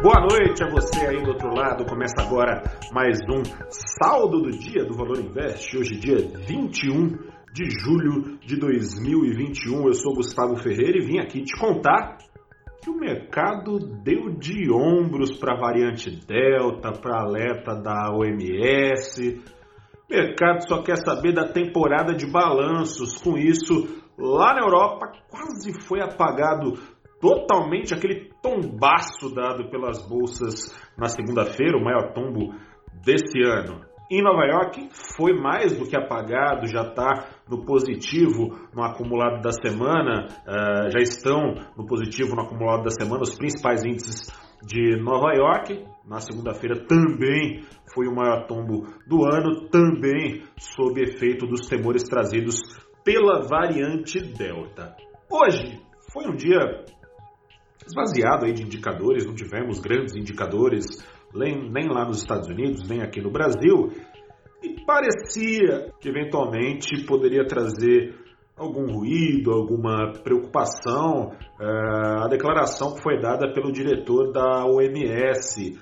Boa noite a você aí do outro lado. Começa agora mais um saldo do dia do Valor Invest. Hoje, dia 21 de julho de 2021. Eu sou Gustavo Ferreira e vim aqui te contar que o mercado deu de ombros para a variante Delta, para alerta da OMS. O mercado só quer saber da temporada de balanços. Com isso, lá na Europa quase foi apagado totalmente aquele tombaço dado pelas bolsas na segunda-feira, o maior tombo desse ano. Em Nova York foi mais do que apagado, já está no positivo no acumulado da semana, uh, já estão no positivo no acumulado da semana os principais índices de Nova York. Na segunda-feira também foi o maior tombo do ano, também sob efeito dos temores trazidos pela variante Delta. Hoje foi um dia esvaziado aí de indicadores, não tivemos grandes indicadores nem lá nos Estados Unidos, nem aqui no Brasil, e parecia que eventualmente poderia trazer algum ruído, alguma preocupação, uh, a declaração que foi dada pelo diretor da OMS,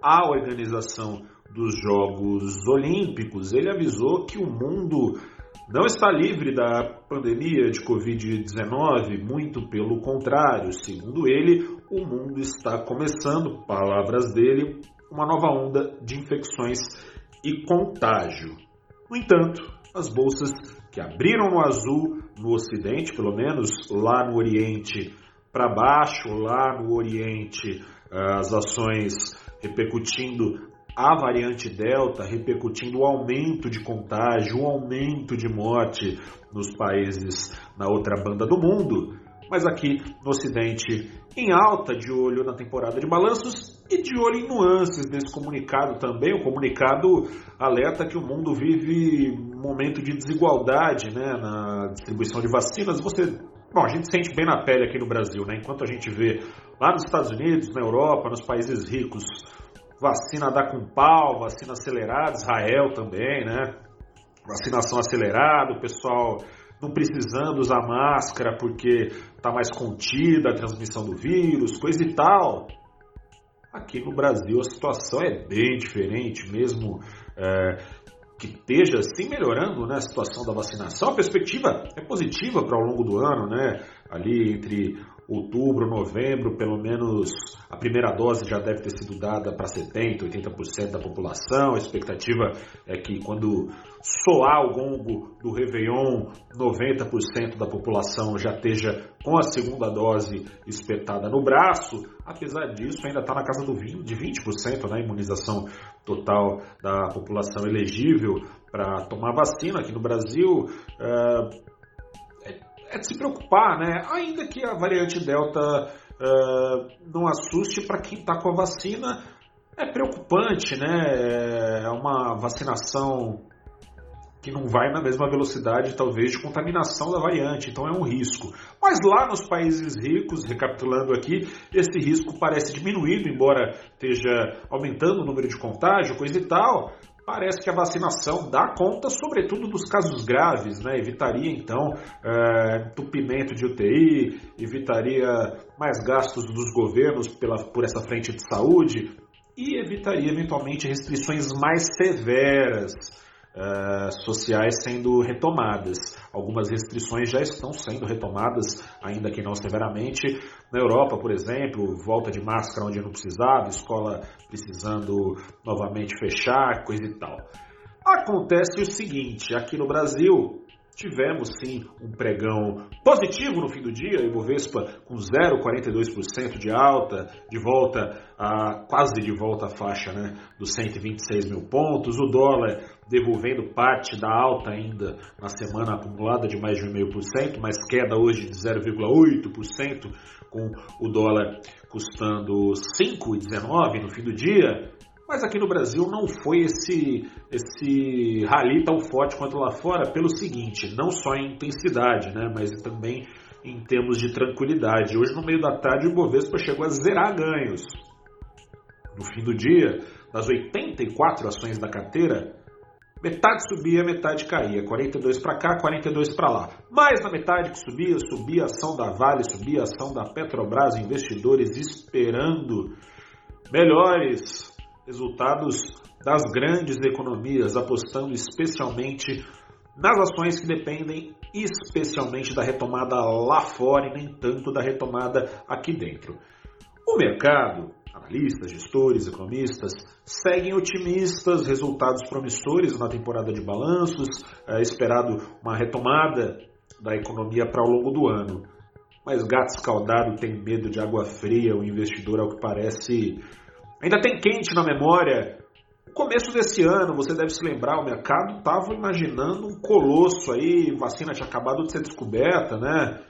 a organização dos Jogos Olímpicos. Ele avisou que o mundo não está livre da pandemia de Covid-19, muito pelo contrário. Segundo ele, o mundo está começando, palavras dele, uma nova onda de infecções e contágio. No entanto, as bolsas que abriram no azul no Ocidente, pelo menos lá no Oriente para baixo, lá no Oriente, as ações repercutindo a variante Delta repercutindo o aumento de contágio, o aumento de morte nos países na outra banda do mundo, mas aqui no Ocidente em alta, de olho na temporada de balanços e de olho em nuances desse comunicado também. O comunicado alerta que o mundo vive um momento de desigualdade né, na distribuição de vacinas. Você Bom, a gente sente bem na pele aqui no Brasil, né? Enquanto a gente vê lá nos Estados Unidos, na Europa, nos países ricos, vacina dá com pau, vacina acelerada, Israel também, né? Vacinação acelerada, o pessoal não precisando usar máscara porque está mais contida a transmissão do vírus, coisa e tal. Aqui no Brasil a situação é bem diferente, mesmo é, que esteja assim melhorando né, a situação da vacinação. A perspectiva é positiva para ao longo do ano, né? Ali entre outubro, novembro, pelo menos a primeira dose já deve ter sido dada para 70%, 80% da população. A expectativa é que quando soar o gongo do Réveillon, 90% da população já esteja com a segunda dose espetada no braço. Apesar disso, ainda está na casa do 20, de 20% na né, imunização total da população elegível para tomar vacina aqui no Brasil. Uh, é de se preocupar, né? Ainda que a variante Delta uh, não assuste para quem está com a vacina, é preocupante, né? É uma vacinação que não vai na mesma velocidade, talvez, de contaminação da variante, então é um risco. Mas lá nos países ricos, recapitulando aqui, esse risco parece diminuído, embora esteja aumentando o número de contágio, coisa e tal parece que a vacinação dá conta, sobretudo dos casos graves, né? Evitaria então é, entupimento de UTI, evitaria mais gastos dos governos pela, por essa frente de saúde e evitaria eventualmente restrições mais severas uh, sociais sendo retomadas. Algumas restrições já estão sendo retomadas, ainda que não severamente. Na Europa, por exemplo, volta de máscara onde não precisava, escola precisando novamente fechar, coisa e tal. Acontece o seguinte, aqui no Brasil, Tivemos sim um pregão positivo no fim do dia, Ibovespa com 0,42% de alta, de volta a quase de volta à faixa né, dos 126 mil pontos, o dólar devolvendo parte da alta ainda na semana acumulada de mais de 1,5%, mas queda hoje de 0,8%, com o dólar custando 5,19 no fim do dia. Mas aqui no Brasil não foi esse, esse rally tão forte quanto lá fora, pelo seguinte, não só em intensidade, né, mas também em termos de tranquilidade. Hoje, no meio da tarde, o Bovespa chegou a zerar ganhos. No fim do dia, das 84 ações da carteira, metade subia, metade caía. 42 para cá, 42 para lá. Mas na metade que subia, subia a ação da Vale, subia a ação da Petrobras, investidores esperando melhores resultados das grandes economias, apostando especialmente nas ações que dependem especialmente da retomada lá fora e nem tanto da retomada aqui dentro. O mercado, analistas, gestores, economistas, seguem otimistas, resultados promissores na temporada de balanços, é esperado uma retomada da economia para o longo do ano. Mas gato escaldado tem medo de água fria, o investidor, ao que parece, ainda tem quente na memória. No começo desse ano, você deve se lembrar, o mercado estava imaginando um colosso aí, vacina tinha acabado de ser descoberta, né?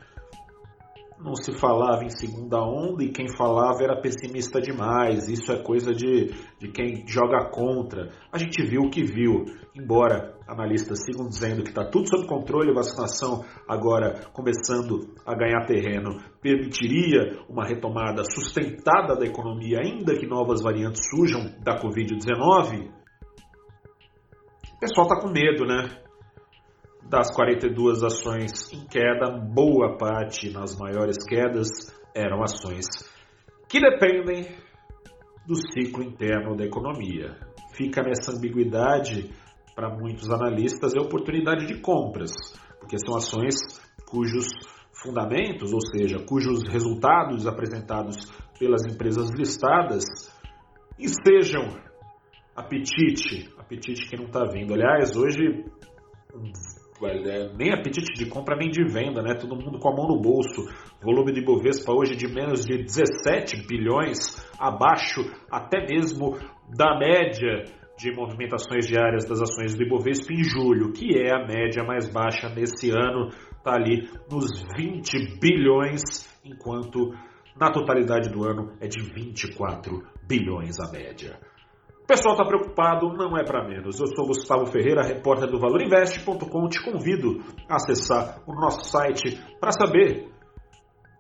Não se falava em segunda onda e quem falava era pessimista demais. Isso é coisa de, de quem joga contra. A gente viu o que viu, embora analistas sigam dizendo que está tudo sob controle, a vacinação agora começando a ganhar terreno permitiria uma retomada sustentada da economia, ainda que novas variantes surjam da Covid-19. O pessoal está com medo, né? Das 42 ações em queda, boa parte nas maiores quedas eram ações que dependem do ciclo interno da economia. Fica nessa ambiguidade para muitos analistas a oportunidade de compras, porque são ações cujos fundamentos, ou seja, cujos resultados apresentados pelas empresas listadas estejam apetite, apetite que não está vindo. Aliás, hoje é, nem apetite de compra nem de venda, né? Todo mundo com a mão no bolso. Volume de Bovespa hoje de menos de 17 bilhões, abaixo até mesmo da média de movimentações diárias das ações do Ibovespa em julho, que é a média mais baixa nesse ano, está ali nos 20 bilhões, enquanto na totalidade do ano é de 24 bilhões a média pessoal está preocupado, não é para menos. Eu sou Gustavo Ferreira, repórter do ValorInvest.com. Te convido a acessar o nosso site para saber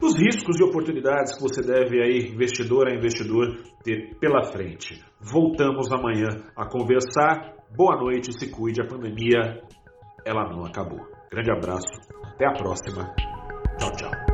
dos riscos e oportunidades que você deve aí, investidor a investidor, ter pela frente. Voltamos amanhã a conversar. Boa noite, se cuide, a pandemia ela não acabou. Grande abraço, até a próxima. Tchau, tchau.